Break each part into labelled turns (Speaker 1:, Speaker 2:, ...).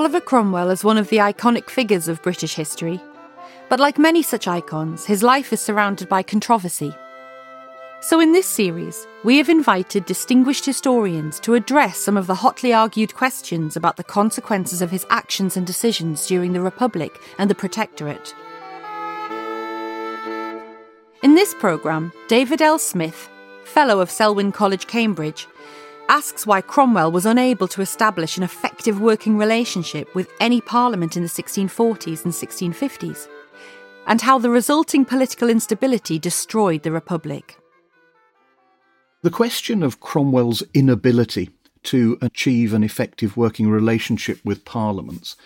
Speaker 1: Oliver Cromwell is one of the iconic figures of British history. But like many such icons, his life is surrounded by controversy. So, in this series, we have invited distinguished historians to address some of the hotly argued questions about the consequences of his actions and decisions during the Republic and the Protectorate. In this programme, David L. Smith, Fellow of Selwyn College, Cambridge, asks why Cromwell was unable to establish an effective working relationship with any parliament in the 1640s and 1650s, and how the resulting political instability destroyed the Republic.
Speaker 2: The question of Cromwell's inability to achieve an effective working relationship with parliaments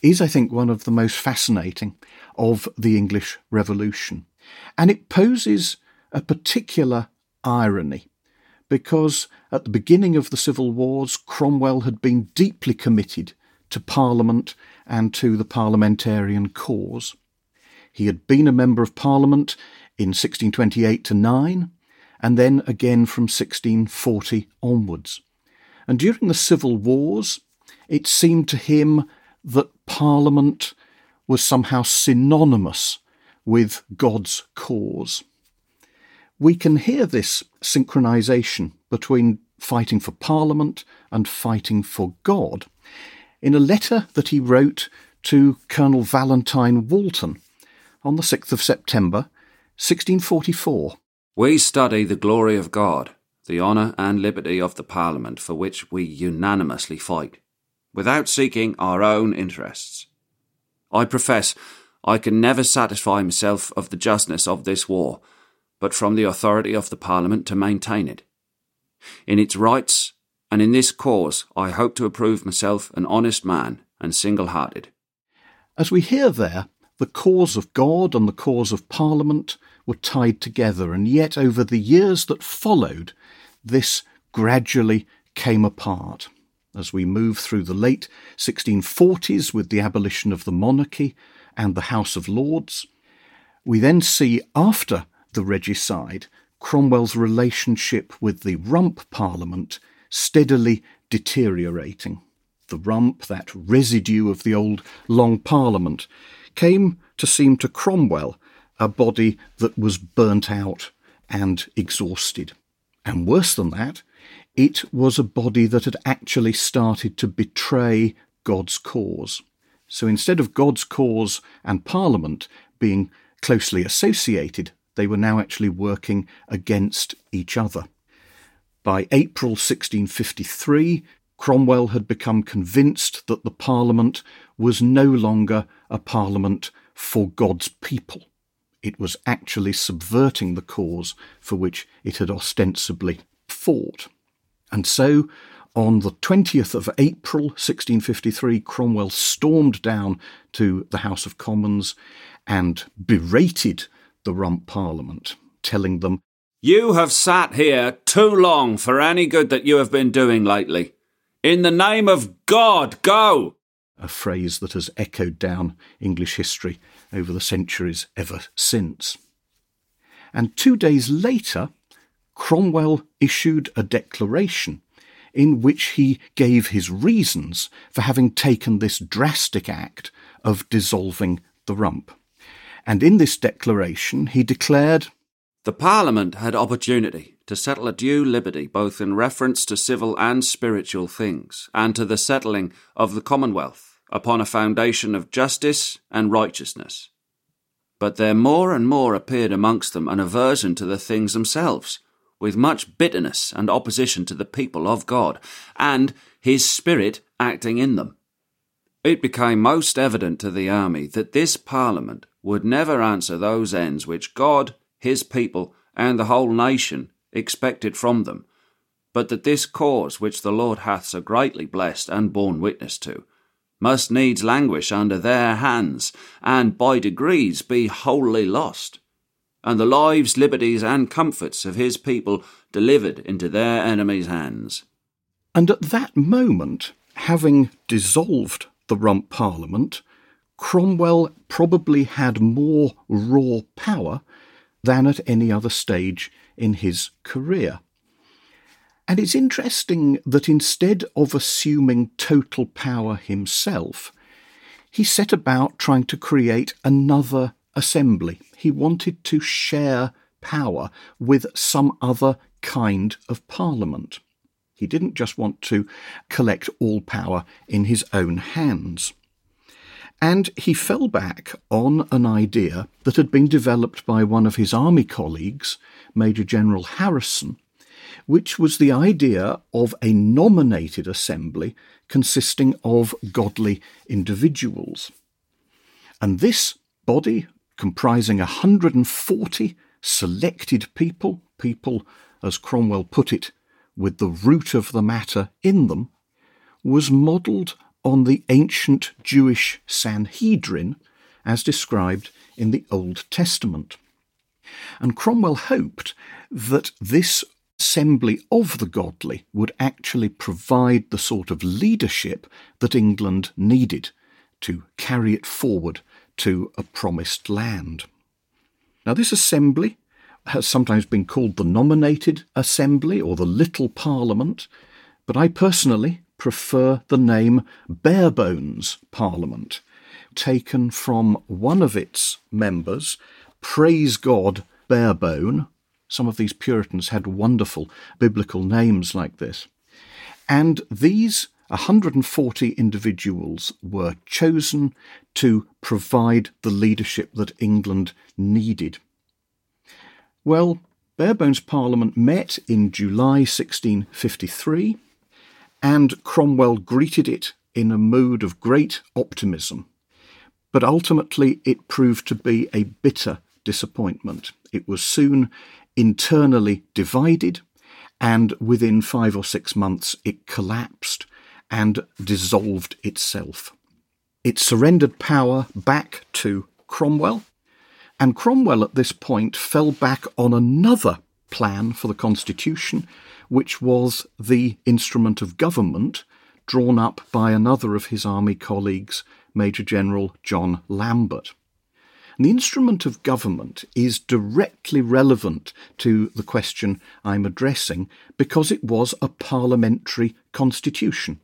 Speaker 2: is, I think, one of the most fascinating of the English Revolution. And it poses a particular irony because at the beginning of the civil wars, Cromwell had been deeply committed to Parliament and to the parliamentarian cause. He had been a member of Parliament in 1628 to 9, and then again from 1640 onwards. And during the civil wars, it seemed to him that Parliament was somehow synonymous with God's cause we can hear this synchronization between fighting for Parliament and fighting for God in a letter that he wrote to Colonel Valentine Walton on the 6th of September 1644.
Speaker 3: We study the glory of God, the honour and liberty of the Parliament for which we unanimously fight, without seeking our own interests. I profess I can never satisfy myself of the justness of this war but from the authority of the Parliament to maintain it. In its rights and in this cause, I hope to approve myself an honest man and single hearted.
Speaker 2: As we hear there, the cause of God and the cause of Parliament were tied together, and yet over the years that followed, this gradually came apart. As we move through the late 1640s with the abolition of the monarchy and the House of Lords, we then see after the regicide, Cromwell's relationship with the Rump Parliament steadily deteriorating. The Rump, that residue of the old Long Parliament, came to seem to Cromwell a body that was burnt out and exhausted. And worse than that, it was a body that had actually started to betray God's cause. So instead of God's cause and Parliament being closely associated, they were now actually working against each other. By April 1653, Cromwell had become convinced that the Parliament was no longer a Parliament for God's people. It was actually subverting the cause for which it had ostensibly fought. And so, on the 20th of April 1653, Cromwell stormed down to the House of Commons and berated the Rump Parliament, telling them,
Speaker 3: You have sat here too long for any good that you have been doing lately. In the name of God, go!
Speaker 2: A phrase that has echoed down English history over the centuries ever since. And two days later, Cromwell issued a declaration in which he gave his reasons for having taken this drastic act of dissolving the rump and in this declaration he declared
Speaker 3: The Parliament had opportunity to settle a due liberty both in reference to civil and spiritual things, and to the settling of the Commonwealth upon a foundation of justice and righteousness. But there more and more appeared amongst them an aversion to the things themselves, with much bitterness and opposition to the people of God, and his Spirit acting in them. It became most evident to the army that this Parliament would never answer those ends which God, his people, and the whole nation expected from them, but that this cause which the Lord hath so greatly blessed and borne witness to, must needs languish under their hands, and by degrees be wholly lost, and the lives, liberties, and comforts of his people delivered into their enemies' hands.
Speaker 2: And at that moment, having dissolved the Rump Parliament, Cromwell probably had more raw power than at any other stage in his career. And it's interesting that instead of assuming total power himself, he set about trying to create another assembly. He wanted to share power with some other kind of parliament. He didn't just want to collect all power in his own hands. And he fell back on an idea that had been developed by one of his army colleagues, Major General Harrison, which was the idea of a nominated assembly consisting of godly individuals. And this body, comprising 140 selected people, people, as Cromwell put it, with the root of the matter in them, was modelled on the ancient Jewish Sanhedrin as described in the Old Testament. And Cromwell hoped that this assembly of the godly would actually provide the sort of leadership that England needed to carry it forward to a promised land. Now, this assembly has sometimes been called the nominated assembly or the little parliament, but I personally prefer the name Barebones Parliament, taken from one of its members, Praise God Barebone. Some of these Puritans had wonderful biblical names like this. And these 140 individuals were chosen to provide the leadership that England needed. Well, Barebones Parliament met in July 1653, and Cromwell greeted it in a mood of great optimism. But ultimately, it proved to be a bitter disappointment. It was soon internally divided, and within five or six months, it collapsed and dissolved itself. It surrendered power back to Cromwell, and Cromwell at this point fell back on another plan for the Constitution, which was the instrument of government drawn up by another of his army colleagues, Major General John Lambert. And the instrument of government is directly relevant to the question I'm addressing because it was a parliamentary constitution.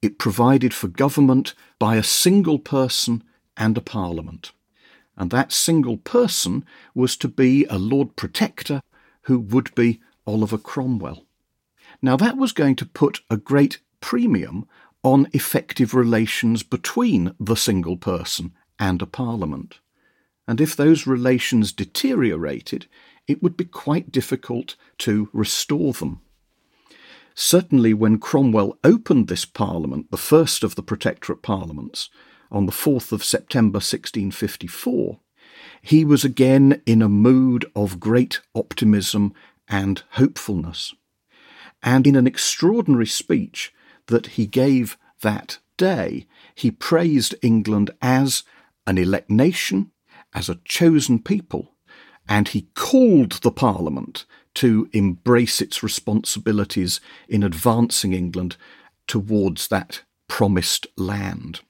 Speaker 2: It provided for government by a single person and a parliament and that single person was to be a Lord Protector who would be Oliver Cromwell. Now, that was going to put a great premium on effective relations between the single person and a parliament. And if those relations deteriorated, it would be quite difficult to restore them. Certainly, when Cromwell opened this parliament, the first of the Protectorate parliaments, on the 4th of September 1654, he was again in a mood of great optimism and hopefulness. And in an extraordinary speech that he gave that day, he praised England as an elect nation, as a chosen people, and he called the Parliament to embrace its responsibilities in advancing England towards that promised land.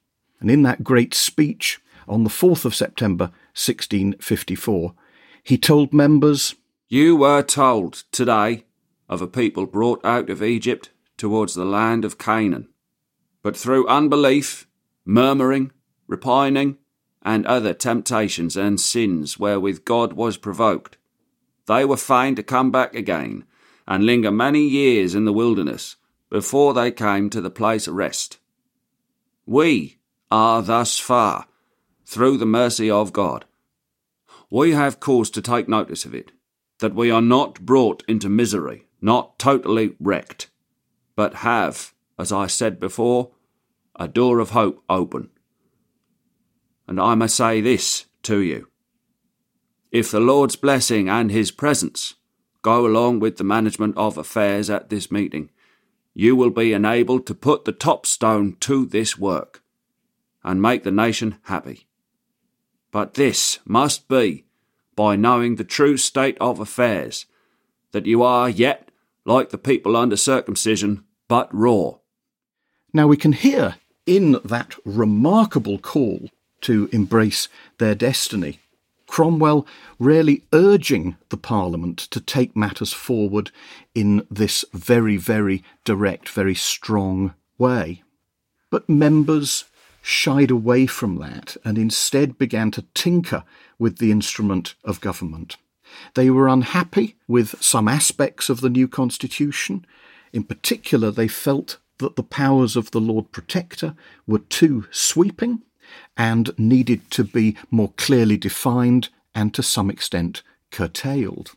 Speaker 2: And in that great speech on the 4th of September 1654, he told members,
Speaker 3: You were told today of a people brought out of Egypt towards the land of Canaan. But through unbelief, murmuring, repining, and other temptations and sins wherewith God was provoked, they were fain to come back again and linger many years in the wilderness before they came to the place of rest. We are thus far, through the mercy of God. We have cause to take notice of it, that we are not brought into misery, not totally wrecked, but have, as I said before, a door of hope open. And I must say this to you. If the Lord's blessing and his presence go along with the management of affairs at this meeting, you will be enabled to put the top stone to this work and make the nation happy. But this must be by knowing the true state of affairs, that you are yet, like the people under circumcision, but raw.
Speaker 2: Now we can hear in that remarkable call to embrace their destiny Cromwell really urging the Parliament to take matters forward in this very, very direct, very strong way. But members shied away from that and instead began to tinker with the instrument of government. They were unhappy with some aspects of the new constitution. In particular, they felt that the powers of the Lord Protector were too sweeping and needed to be more clearly defined and to some extent curtailed.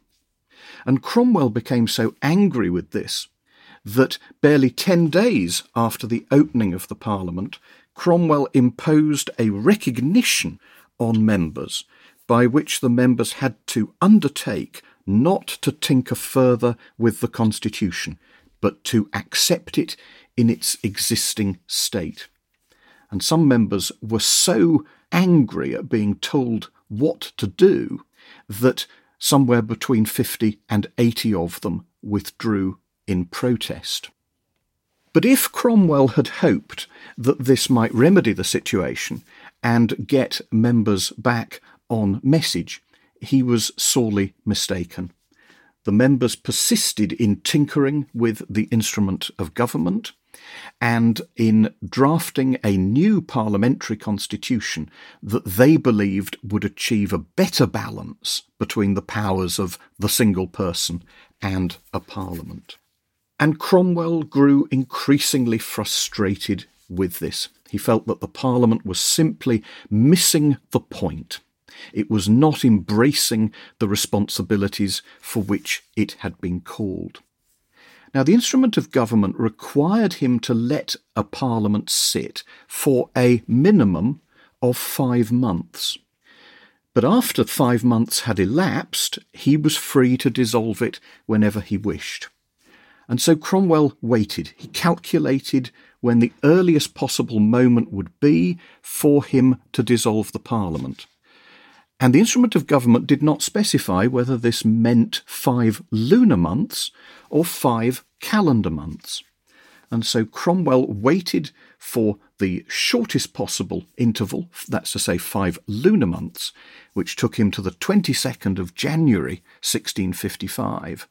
Speaker 2: And Cromwell became so angry with this that barely ten days after the opening of the Parliament, Cromwell imposed a recognition on members by which the members had to undertake not to tinker further with the Constitution, but to accept it in its existing state. And some members were so angry at being told what to do that somewhere between 50 and 80 of them withdrew in protest. But if Cromwell had hoped that this might remedy the situation and get members back on message, he was sorely mistaken. The members persisted in tinkering with the instrument of government and in drafting a new parliamentary constitution that they believed would achieve a better balance between the powers of the single person and a parliament. And Cromwell grew increasingly frustrated with this. He felt that the parliament was simply missing the point. It was not embracing the responsibilities for which it had been called. Now, the instrument of government required him to let a parliament sit for a minimum of five months. But after five months had elapsed, he was free to dissolve it whenever he wished. And so Cromwell waited. He calculated when the earliest possible moment would be for him to dissolve the Parliament. And the instrument of government did not specify whether this meant five lunar months or five calendar months. And so Cromwell waited for the shortest possible interval, that's to say five lunar months, which took him to the 22nd of January 1655.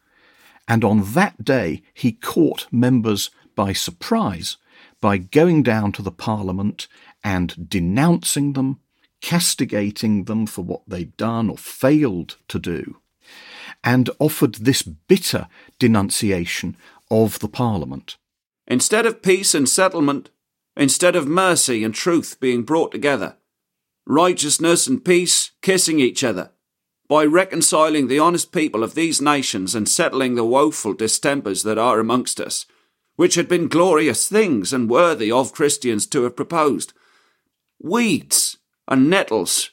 Speaker 2: And on that day, he caught members by surprise by going down to the Parliament and denouncing them, castigating them for what they'd done or failed to do, and offered this bitter denunciation of the Parliament.
Speaker 3: Instead of peace and settlement, instead of mercy and truth being brought together, righteousness and peace kissing each other, by reconciling the honest people of these nations and settling the woeful distempers that are amongst us, which had been glorious things and worthy of Christians to have proposed. Weeds and nettles,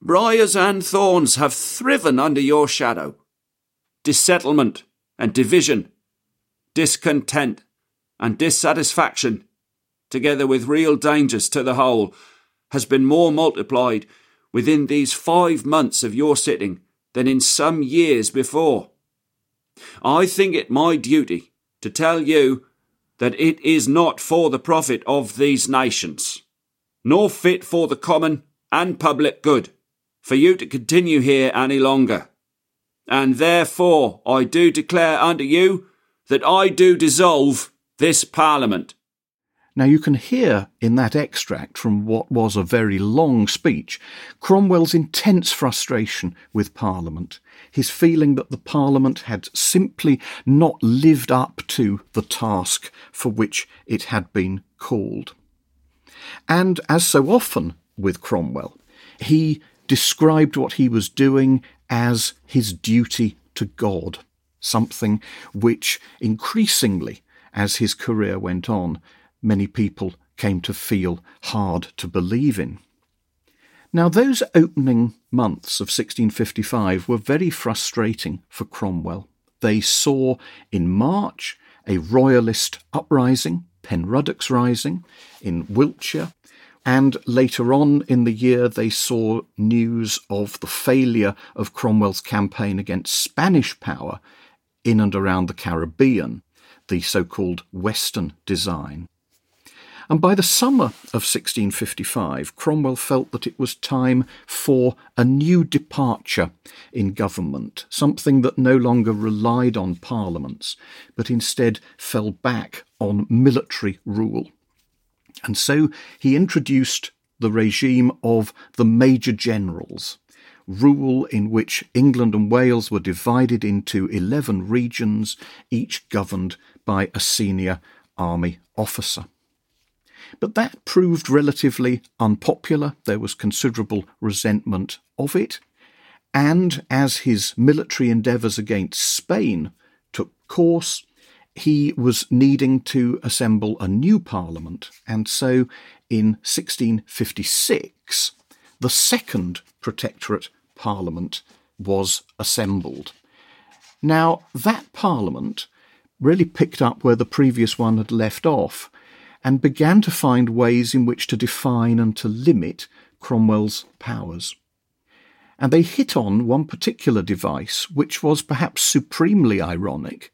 Speaker 3: briars and thorns have thriven under your shadow. Dissettlement and division, discontent and dissatisfaction, together with real dangers to the whole, has been more multiplied within these five months of your sitting than in some years before. I think it my duty to tell you that it is not for the profit of these nations, nor fit for the common and public good, for you to continue here any longer. And therefore I do declare unto you that I do dissolve this Parliament.
Speaker 2: Now, you can hear in that extract from what was a very long speech Cromwell's intense frustration with Parliament, his feeling that the Parliament had simply not lived up to the task for which it had been called. And as so often with Cromwell, he described what he was doing as his duty to God, something which increasingly, as his career went on, many people came to feel hard to believe in. Now, those opening months of 1655 were very frustrating for Cromwell. They saw in March a royalist uprising, Penruddock's Rising, in Wiltshire, and later on in the year they saw news of the failure of Cromwell's campaign against Spanish power in and around the Caribbean, the so called Western design. And by the summer of 1655, Cromwell felt that it was time for a new departure in government, something that no longer relied on parliaments, but instead fell back on military rule. And so he introduced the regime of the major generals, rule in which England and Wales were divided into 11 regions, each governed by a senior army officer. But that proved relatively unpopular. There was considerable resentment of it. And as his military endeavours against Spain took course, he was needing to assemble a new parliament. And so in 1656, the second Protectorate Parliament was assembled. Now, that Parliament really picked up where the previous one had left off and began to find ways in which to define and to limit Cromwell's powers. And they hit on one particular device, which was perhaps supremely ironic,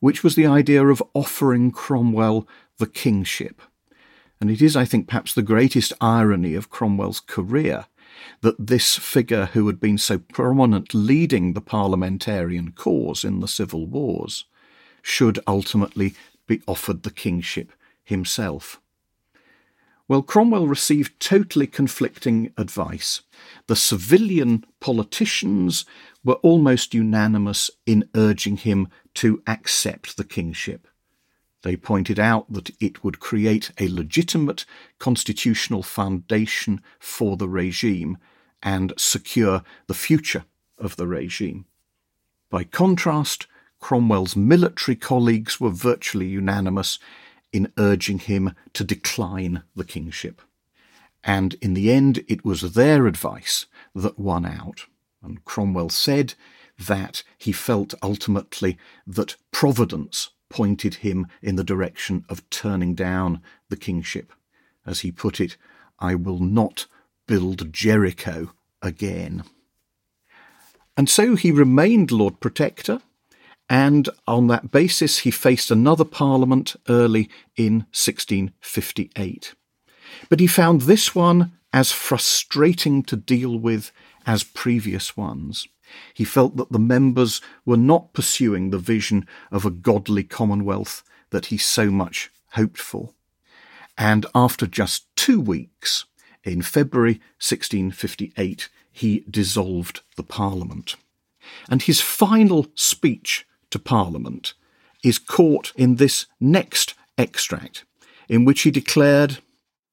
Speaker 2: which was the idea of offering Cromwell the kingship. And it is, I think, perhaps the greatest irony of Cromwell's career that this figure who had been so prominent leading the parliamentarian cause in the civil wars should ultimately be offered the kingship himself. Well, Cromwell received totally conflicting advice. The civilian politicians were almost unanimous in urging him to accept the kingship. They pointed out that it would create a legitimate constitutional foundation for the regime and secure the future of the regime. By contrast, Cromwell's military colleagues were virtually unanimous in urging him to decline the kingship. And in the end, it was their advice that won out. And Cromwell said that he felt ultimately that Providence pointed him in the direction of turning down the kingship. As he put it, I will not build Jericho again. And so he remained Lord Protector, and on that basis he faced another Parliament early in 1658. But he found this one as frustrating to deal with as previous ones. He felt that the members were not pursuing the vision of a godly commonwealth that he so much hoped for. And after just two weeks, in February 1658, he dissolved the Parliament. And his final speech to Parliament is caught in this next extract, in which he declared,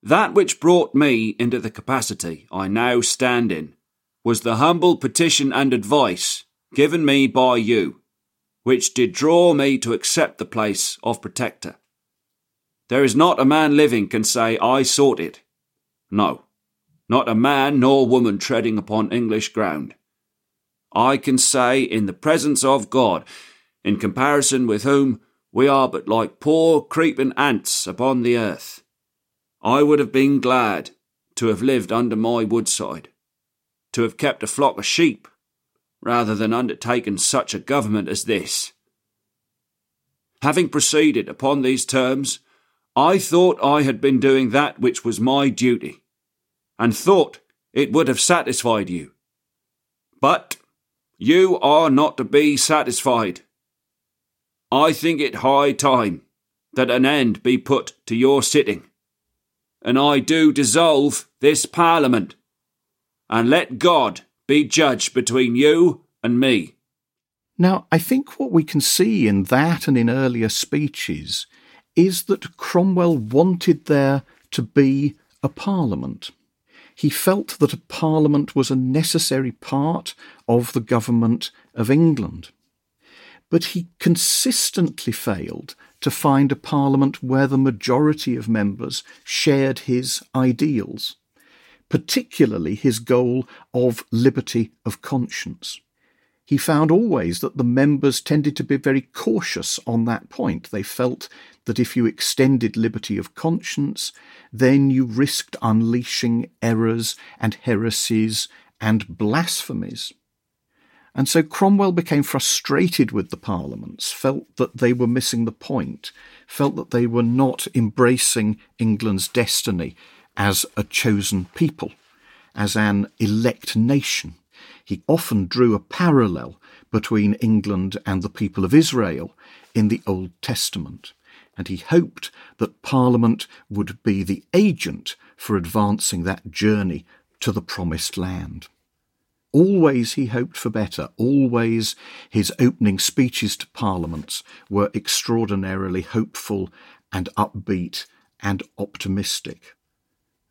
Speaker 3: That which brought me into the capacity I now stand in was the humble petition and advice given me by you, which did draw me to accept the place of protector. There is not a man living can say, I sought it. No, not a man nor woman treading upon English ground. I can say, in the presence of God, in comparison with whom we are but like poor creeping ants upon the earth, I would have been glad to have lived under my woodside to have kept a flock of sheep rather than undertaken such a government as this. Having proceeded upon these terms, I thought I had been doing that which was my duty, and thought it would have satisfied you. But you are not to be satisfied. I think it high time that an end be put to your sitting, and I do dissolve this Parliament and let God be judge between you and me.
Speaker 2: Now, I think what we can see in that and in earlier speeches is that Cromwell wanted there to be a parliament. He felt that a parliament was a necessary part of the government of England. But he consistently failed to find a parliament where the majority of members shared his ideals particularly his goal of liberty of conscience. He found always that the members tended to be very cautious on that point. They felt that if you extended liberty of conscience, then you risked unleashing errors and heresies and blasphemies. And so Cromwell became frustrated with the parliaments, felt that they were missing the point, felt that they were not embracing England's destiny as a chosen people, as an elect nation. He often drew a parallel between England and the people of Israel in the Old Testament, and he hoped that Parliament would be the agent for advancing that journey to the promised land. Always he hoped for better. Always his opening speeches to parliaments were extraordinarily hopeful and upbeat and optimistic.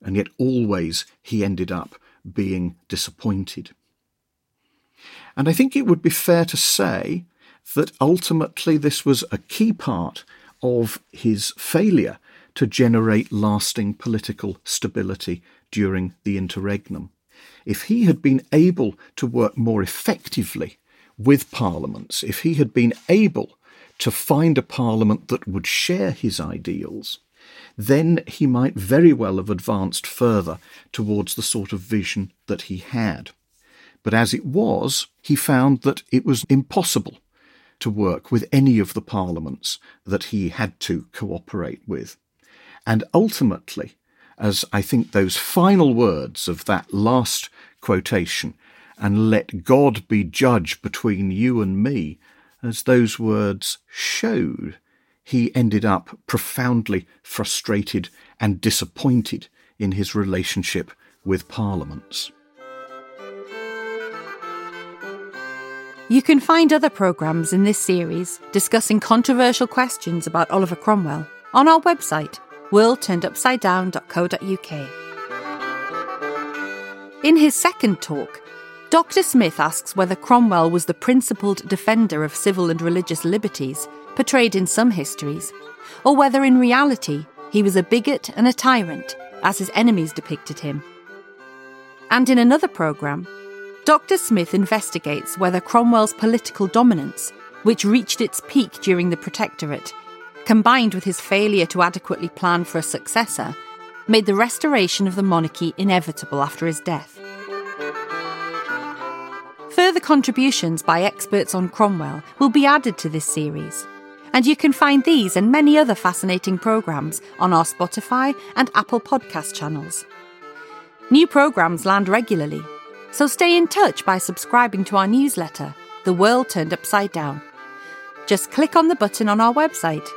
Speaker 2: And yet always he ended up being disappointed. And I think it would be fair to say that ultimately this was a key part of his failure to generate lasting political stability during the interregnum if he had been able to work more effectively with parliaments, if he had been able to find a parliament that would share his ideals, then he might very well have advanced further towards the sort of vision that he had. But as it was, he found that it was impossible to work with any of the parliaments that he had to cooperate with. And ultimately, as I think those final words of that last quotation, and let God be judge between you and me, as those words showed, he ended up profoundly frustrated and disappointed in his relationship with parliaments.
Speaker 1: You can find other programmes in this series discussing controversial questions about Oliver Cromwell on our website worldturnedupsidedown.co.uk. In his second talk, Dr. Smith asks whether Cromwell was the principled defender of civil and religious liberties portrayed in some histories, or whether in reality he was a bigot and a tyrant, as his enemies depicted him. And in another programme, Dr. Smith investigates whether Cromwell's political dominance, which reached its peak during the Protectorate, combined with his failure to adequately plan for a successor, made the restoration of the monarchy inevitable after his death. Further contributions by experts on Cromwell will be added to this series, and you can find these and many other fascinating programmes on our Spotify and Apple podcast channels. New programmes land regularly, so stay in touch by subscribing to our newsletter, The World Turned Upside Down. Just click on the button on our website